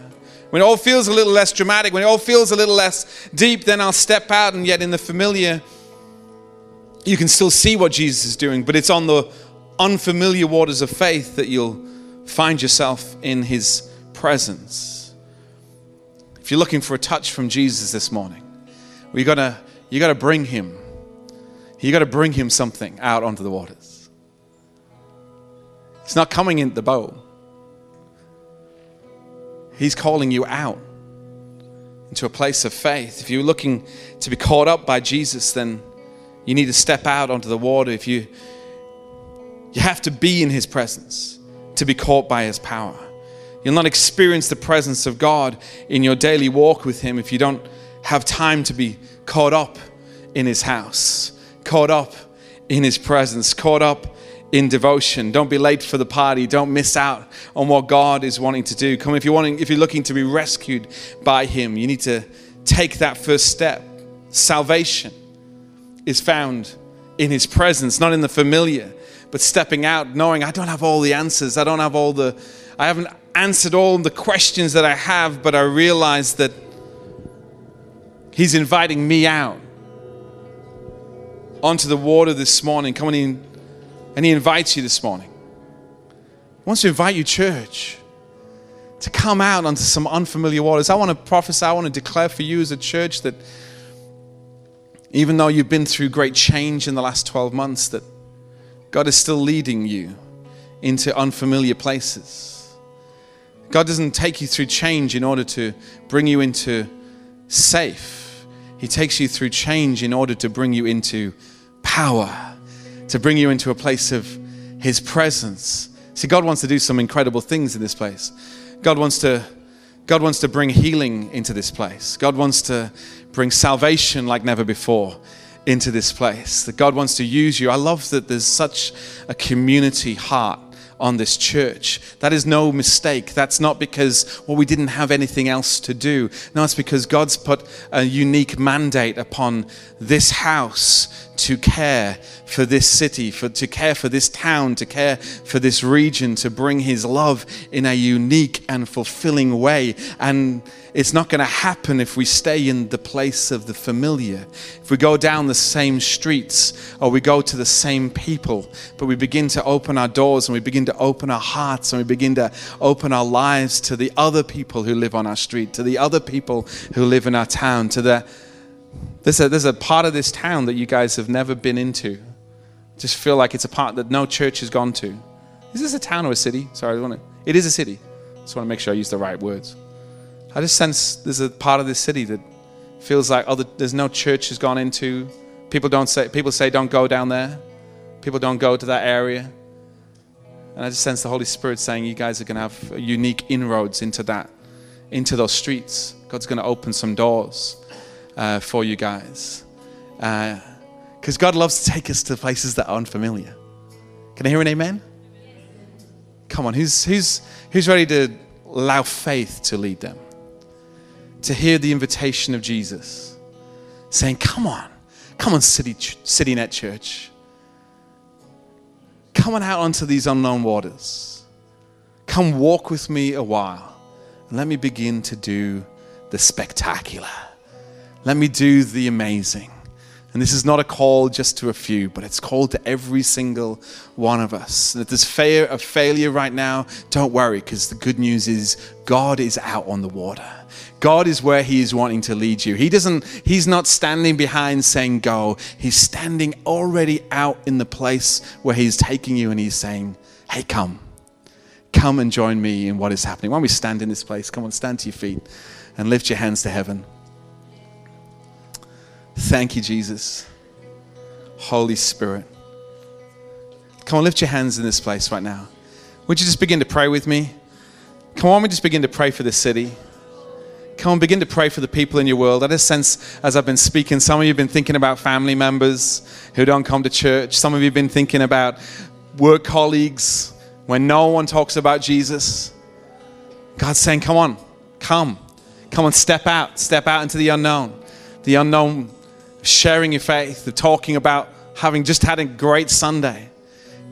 when it all feels a little less dramatic, when it all feels a little less deep, then I'll step out, and yet in the familiar, you can still see what Jesus is doing, but it's on the unfamiliar waters of faith that you'll find yourself in his presence. If you're looking for a touch from Jesus this morning, we gotta, you got to bring him. You've got to bring him something out onto the waters. He's not coming in the boat. He's calling you out into a place of faith. If you're looking to be caught up by Jesus, then you need to step out onto the water. If you you have to be in his presence to be caught by his power. You'll not experience the presence of God in your daily walk with him if you don't have time to be caught up in his house, caught up in his presence, caught up in devotion. Don't be late for the party. Don't miss out on what God is wanting to do. Come if you're wanting, if you're looking to be rescued by Him, you need to take that first step. Salvation is found in His presence, not in the familiar, but stepping out, knowing I don't have all the answers. I don't have all the, I haven't answered all the questions that I have, but I realize that He's inviting me out onto the water this morning. Come on in and He invites you this morning. He wants to invite you, church, to come out onto some unfamiliar waters. I want to prophesy, I want to declare for you as a church that even though you've been through great change in the last 12 months, that God is still leading you into unfamiliar places. God doesn't take you through change in order to bring you into safe. He takes you through change in order to bring you into power to bring you into a place of His presence. See, God wants to do some incredible things in this place. God wants to, God wants to bring healing into this place. God wants to bring salvation like never before into this place. That God wants to use you. I love that there's such a community heart on this church. That is no mistake. That's not because, well, we didn't have anything else to do. No, it's because God's put a unique mandate upon this house to care for this city, for, to care for this town, to care for this region, to bring His love in a unique and fulfilling way. And it's not going to happen if we stay in the place of the familiar. If we go down the same streets or we go to the same people, but we begin to open our doors and we begin to open our hearts and we begin to open our lives to the other people who live on our street, to the other people who live in our town, to the there's a, there's a part of this town that you guys have never been into. Just feel like it's a part that no church has gone to. Is this a town or a city? Sorry, I want to. It is a city. Just want to make sure I use the right words. I just sense there's a part of this city that feels like oh, there's no church has gone into. People don't say. People say don't go down there. People don't go to that area. And I just sense the Holy Spirit saying you guys are going to have unique inroads into that, into those streets. God's going to open some doors uh, for you guys. Because uh, God loves to take us to places that are unfamiliar. Can I hear an amen? Come on, who's, who's, who's ready to allow faith to lead them? To hear the invitation of Jesus saying, Come on, come on, City, City Net Church. Come on out onto these unknown waters. Come walk with me a while and let me begin to do the spectacular. Let me do the amazing. And this is not a call just to a few, but it's called to every single one of us. And if there's fear of failure right now, don't worry, because the good news is God is out on the water. God is where He is wanting to lead you. He doesn't, He's not standing behind saying go. He's standing already out in the place where He's taking you and He's saying, Hey, come. Come and join me in what is happening. Why don't we stand in this place? Come on, stand to your feet and lift your hands to heaven. Thank you, Jesus. Holy Spirit. Come on, lift your hands in this place right now. Would you just begin to pray with me? Come on, we just begin to pray for the city. Come on, begin to pray for the people in your world. I just sense as I've been speaking, some of you have been thinking about family members who don't come to church. Some of you have been thinking about work colleagues when no one talks about Jesus. God's saying, Come on, come. Come on, step out. Step out into the unknown. The unknown, sharing your faith, the talking about having just had a great Sunday.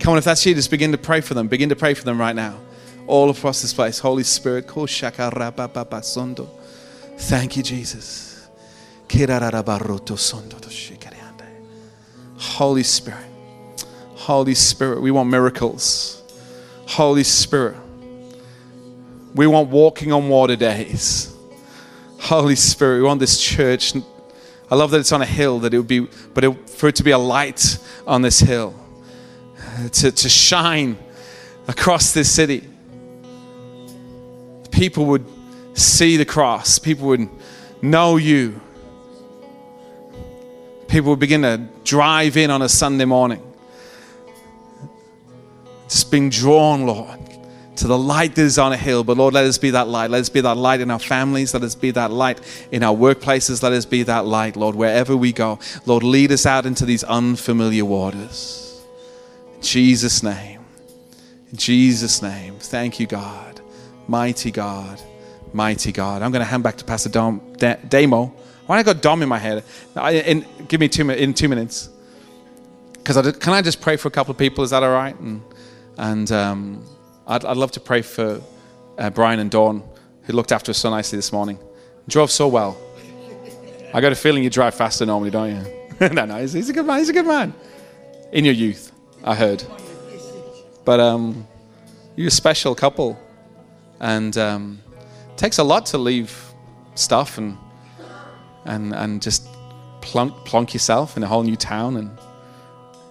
Come on, if that's you, just begin to pray for them. Begin to pray for them right now. All across this place. Holy Spirit. Thank you, Jesus. Holy Spirit. Holy Spirit, we want miracles. Holy Spirit, we want walking on water days. Holy Spirit, we want this church. I love that it's on a hill, that it would be, but it, for it to be a light on this hill to, to shine across this city. People would see the cross, people would know you. People would begin to drive in on a Sunday morning. Just being drawn, Lord, to the light that is on a hill. But Lord, let us be that light. Let us be that light in our families. Let us be that light in our workplaces. Let us be that light, Lord, wherever we go. Lord, lead us out into these unfamiliar waters. In Jesus' name. In Jesus' name. Thank you, God. Mighty God. Mighty God. I'm going to hand back to Pastor Dom, Damo. Why I got Dom in my head? In, give me two in two minutes. Because I can I just pray for a couple of people? Is that all right? And, and um, I'd, I'd, love to pray for uh, Brian and Dawn, who looked after us so nicely this morning. Drove so well. I got a feeling you drive faster normally, don't you? no, no, he's, he's a good man. He's a good man. In your youth. I heard. But um, you're a special couple, and um, takes a lot to leave stuff and and and just plunk, plonk yourself in a whole new town. And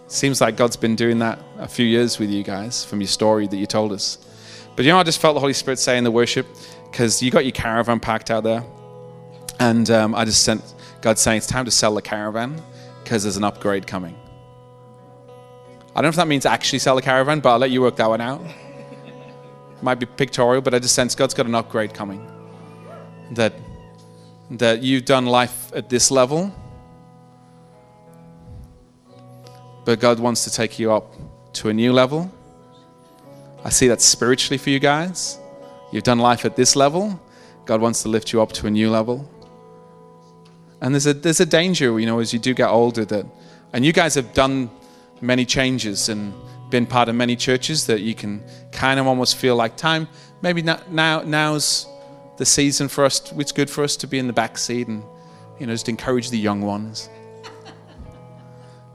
it seems like God's been doing that a few years with you guys from your story that you told us. But you know, I just felt the Holy Spirit say in the worship because you got your caravan packed out there, and um, I just sent God saying it's time to sell the caravan because there's an upgrade coming. I don't know if that means actually sell the caravan, but I'll let you work that one out. Might be pictorial, but I just sense God's got an upgrade coming. That that you've done life at this level, but God wants to take you up to a new level. I see that spiritually for you guys. You've done life at this level. God wants to lift you up to a new level. And there's a there's a danger, you know, as you do get older that and you guys have done many changes and been part of many churches that you can kind of almost feel like time. Maybe now, now now's the season for us. It's good for us to be in the back seat and you know just encourage the young ones.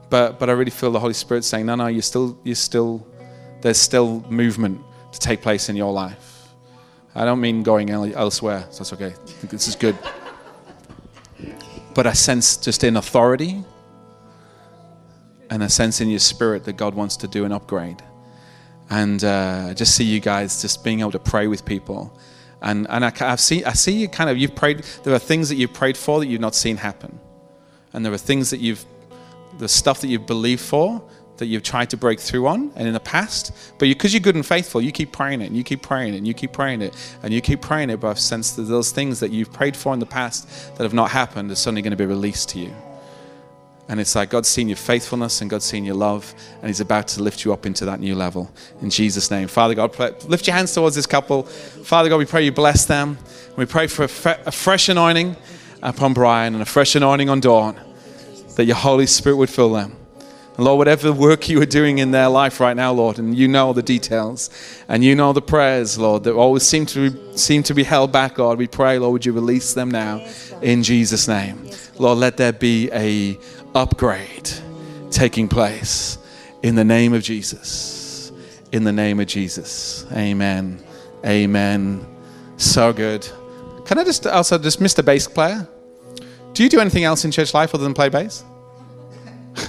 But but I really feel the Holy Spirit saying, no, no, you're still you're still there's still movement to take place in your life. I don't mean going elsewhere. So that's okay. I think this is good. But I sense just in authority and a sense in your spirit that God wants to do an upgrade. And uh, just see you guys just being able to pray with people. And, and I, I've seen, I see you kind of, you've prayed, there are things that you've prayed for that you've not seen happen. And there are things that you've, the stuff that you've believed for that you've tried to break through on and in the past. But because you, are good and faithful, you keep praying it and you keep praying it and you keep praying it and you keep praying it. But I've sensed that those things that you've prayed for in the past that have not happened are suddenly going to be released to you. And it's like God's seen your faithfulness and God's seen your love, and He's about to lift you up into that new level. In Jesus' name. Father God, lift your hands towards this couple. Father God, we pray you bless them. We pray for a, fresh anointing upon Brian and a fresh anointing on Dawn, that your Holy Spirit would fill them. And Lord, whatever work you are doing in their life right now, Lord, and you know the details, and you know the prayers, Lord, that always seem to be, seem to be held back, God, we pray, Lord, would you release them now in Jesus' name. Lord, let there be a upgrade taking place in the name of Jesus. In the name of Jesus. Amen. Amen. So good. Can I just also just Mr. Bass player? Do you do anything else in church life other than play bass?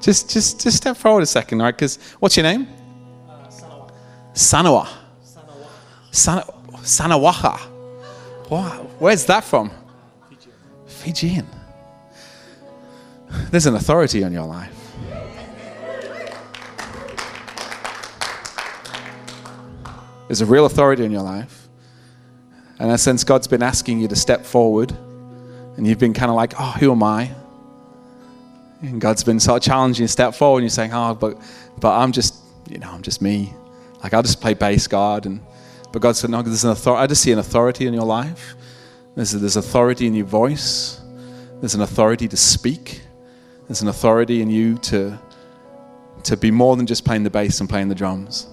just, just, just step forward a second, right? Because what's your name? Uh, Sanawa. Sana, Sanawaha. Wow. Where's that from? Fijian. There's an authority on your life. There's a real authority in your life. And I sense God's been asking you to step forward, and you've been kind of like, oh, who am I? And God's been sort of challenging you to step forward, and you're saying, oh, but, but I'm just, you know, I'm just me. Like, I'll just play bass, God. And, but God said, no, there's an authority. I just see an authority in your life. There's, there's authority in your voice. There's an authority to speak. There's an authority in you to, to be more than just playing the bass and playing the drums.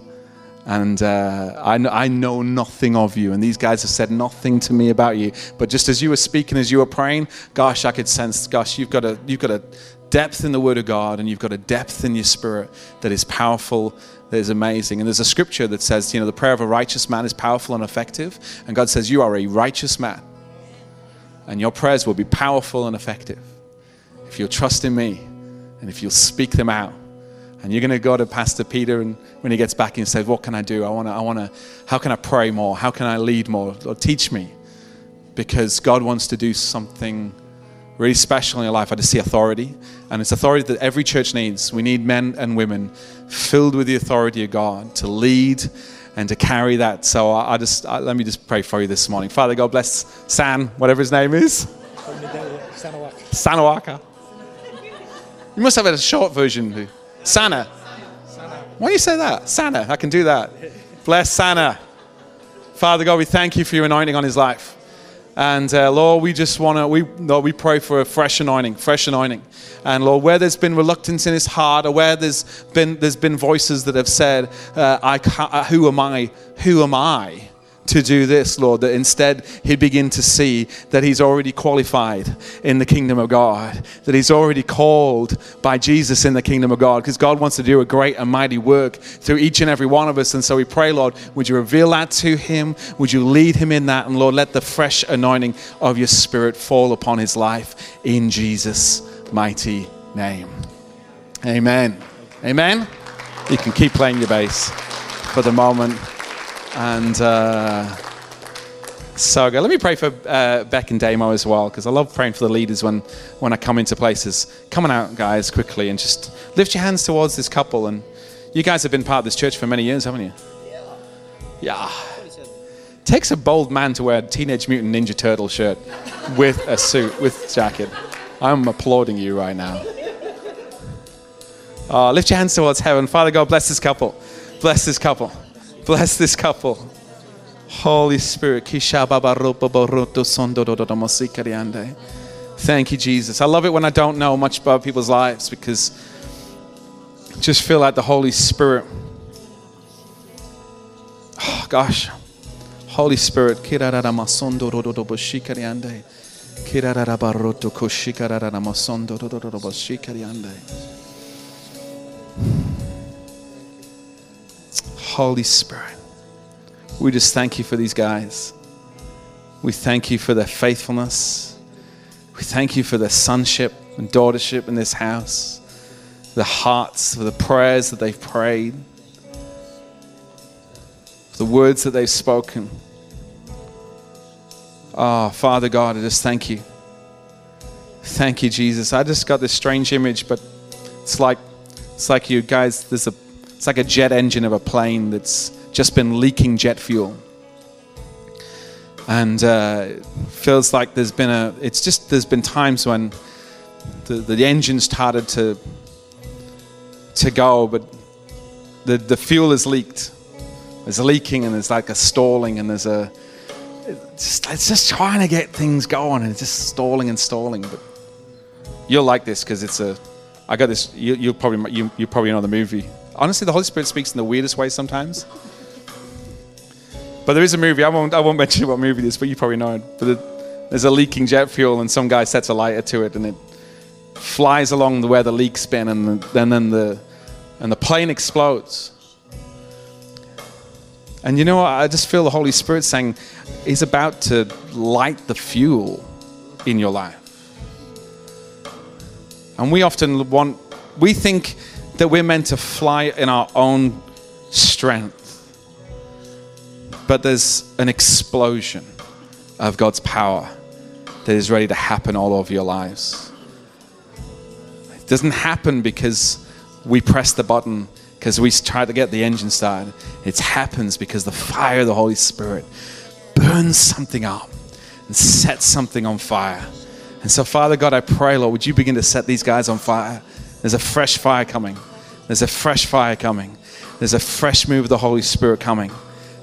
And uh, I, I know nothing of you, and these guys have said nothing to me about you. But just as you were speaking, as you were praying, gosh, I could sense, gosh, you've got a, you've got a depth in the Word of God, and you've got a depth in your spirit that is powerful, that is amazing. And there's a scripture that says, you know, the prayer of a righteous man is powerful and effective. And God says, you are a righteous man, and your prayers will be powerful and effective if you'll trust in me and if you'll speak them out. And you're going to go to Pastor Peter, and when he gets back, and say, "What can I do? I want to. I want to. How can I pray more? How can I lead more? Lord, teach me." Because God wants to do something really special in your life. I just see authority, and it's authority that every church needs. We need men and women filled with the authority of God to lead and to carry that. So I, I just I, let me just pray for you this morning. Father God, bless San, whatever his name is, Sanawaka. You must have had a short version. Sana. Why do you say that? Sana. I can do that. Bless Sana. Father God, we thank you for your anointing on his life. And uh, Lord, we just want to, we, Lord, we pray for a fresh anointing, fresh anointing. And Lord, where there's been reluctance in his heart, or where there's been, there's been voices that have said, uh, I can't, uh, who am I? Who am I? To do this, Lord, that instead he'd begin to see that he's already qualified in the kingdom of God, that he's already called by Jesus in the kingdom of God, because God wants to do a great and mighty work through each and every one of us. And so we pray, Lord, would you reveal that to him? Would you lead him in that? And Lord, let the fresh anointing of your spirit fall upon his life in Jesus' mighty name. Amen. Amen. You can keep playing your bass for the moment. And uh, so good. Let me pray for uh, Beck and Damo as well, because I love praying for the leaders when, when I come into places. Come on out, guys, quickly, and just lift your hands towards this couple. And you guys have been part of this church for many years, haven't you? Yeah. Yeah. Takes a bold man to wear a Teenage Mutant Ninja Turtle shirt with a suit, with jacket. I'm applauding you right now. Uh, lift your hands towards heaven. Father God, bless this couple. Bless this couple. Bless this couple. Holy Spirit. Thank you, Jesus. I love it when I don't know much about people's lives because I just feel like the Holy Spirit. Oh, gosh. Holy Spirit. Holy Spirit, we just thank you for these guys. We thank you for their faithfulness. We thank you for their sonship and daughtership in this house, the hearts, for the prayers that they've prayed, the words that they've spoken. Oh, Father God, I just thank you. Thank you, Jesus. I just got this strange image, but it's like it's like you guys, there's a it's like a jet engine of a plane that's just been leaking jet fuel. And uh, feels like there's been a, it's just, there's been times when the, the engine started to, to go, but the, the fuel is leaked. There's leaking and there's like a stalling and there's a, it's just, it's just trying to get things going and it's just stalling and stalling. But you'll like this because it's a, I got this, you, you probably, you, you probably know the movie honestly, the Holy Spirit speaks in the weirdest ways sometimes. But there is a movie. I won't. I won't mention what movie it is, but you probably know it. But it, there's a leaking jet fuel, and some guy sets a lighter to it, and it flies along the, where the leak's been, and then then the and the plane explodes. And you know what? I just feel the Holy Spirit saying, He's about to light the fuel in your life. And we often want, we think that we're meant to fly in our own strength. But there's an explosion of God's power that is ready to happen all over your lives. It doesn't happen because we press the button, because we try to get the engine started. It happens because the fire of the Holy Spirit burns something up and sets something on fire. And so, Father God, I pray, Lord, would you begin to set these guys on fire? There's a fresh fire coming. There's a fresh fire coming. There's a fresh move of the Holy Spirit coming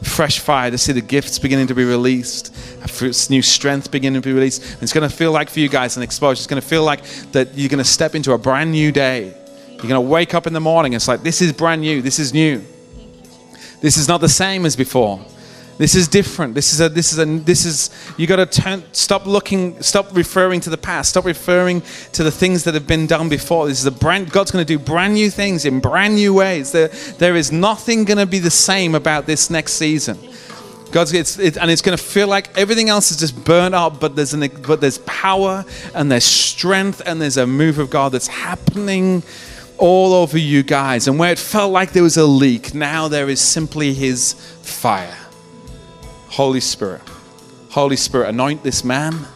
fresh fire to see the gifts beginning to be released, new strength beginning to be released. And it's going to feel like for you guys an explosion. It's going to feel like that you're going to step into a brand new day. You're going to wake up in the morning. It's like, this is brand new. This is new. This is not the same as before. This is different. This is a, this is a, this is, you got to turn, stop looking, stop referring to the past. Stop referring to the things that have been done before. This is a brand, God's going to do brand new things in brand new ways. There, there is nothing going to be the same about this next season. God's, it's, it, and it's going to feel like everything else is just burnt up, but there's, an, but there's power and there's strength and there's a move of God that's happening all over you guys. And where it felt like there was a leak, now there is simply His fire. Holy Spirit, Holy Spirit, anoint this man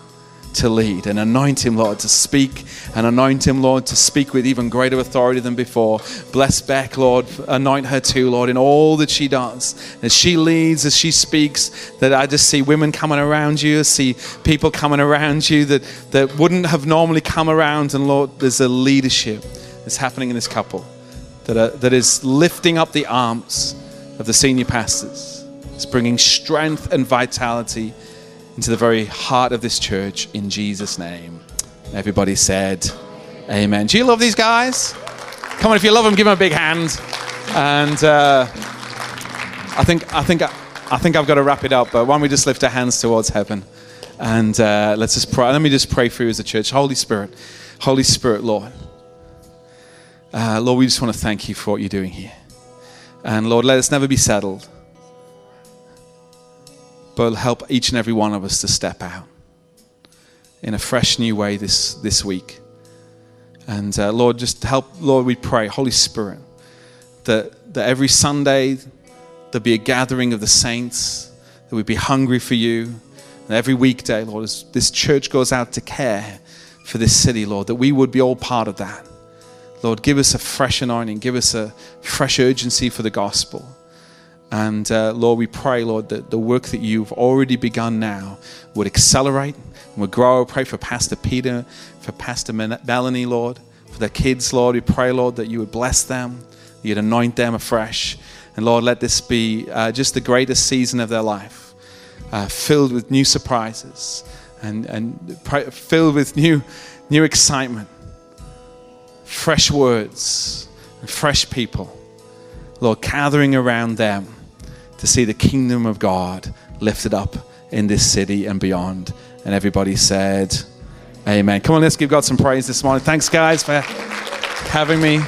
to lead and anoint him, Lord, to speak and anoint him, Lord, to speak with even greater authority than before. Bless Beck, Lord. Anoint her too, Lord, in all that she does. As she leads, as she speaks, that I just see women coming around you, I see people coming around you that, that wouldn't have normally come around. And Lord, there's a leadership that's happening in this couple that, are, that is lifting up the arms of the senior pastors it's bringing strength and vitality into the very heart of this church in Jesus' name. Everybody said, Amen. Do you love these guys? Come on, if you love them, give them a big hand. And uh, I think I think I think I've got to wrap it up. But why don't we just lift our hands towards heaven and uh, let's just pray. Let me just pray for you as a church. Holy Spirit, Holy Spirit, Lord, uh, Lord, we just want to thank you for what you're doing here. And Lord, let us never be settled but help each and every one of us to step out in a fresh new way this, this week. And uh, Lord, just help, Lord, we pray, Holy Spirit, that, that every Sunday there'll be a gathering of the saints, that we'd be hungry for you. And every weekday, Lord, as this church goes out to care for this city, Lord, that we would be all part of that. Lord, give us a fresh anointing, give us a fresh urgency for the gospel. And uh, Lord, we pray, Lord, that the work that you've already begun now would accelerate and would grow. Pray for Pastor Peter, for Pastor Melanie, Lord, for their kids, Lord. We pray, Lord, that you would bless them, you'd anoint them afresh. And Lord, let this be uh, just the greatest season of their life, uh, filled with new surprises and, and pray, filled with new, new excitement, fresh words, and fresh people. Lord, gathering around them to see the kingdom of God lifted up in this city and beyond. And everybody said, Amen. Come on, let's give God some praise this morning. Thanks, guys, for having me.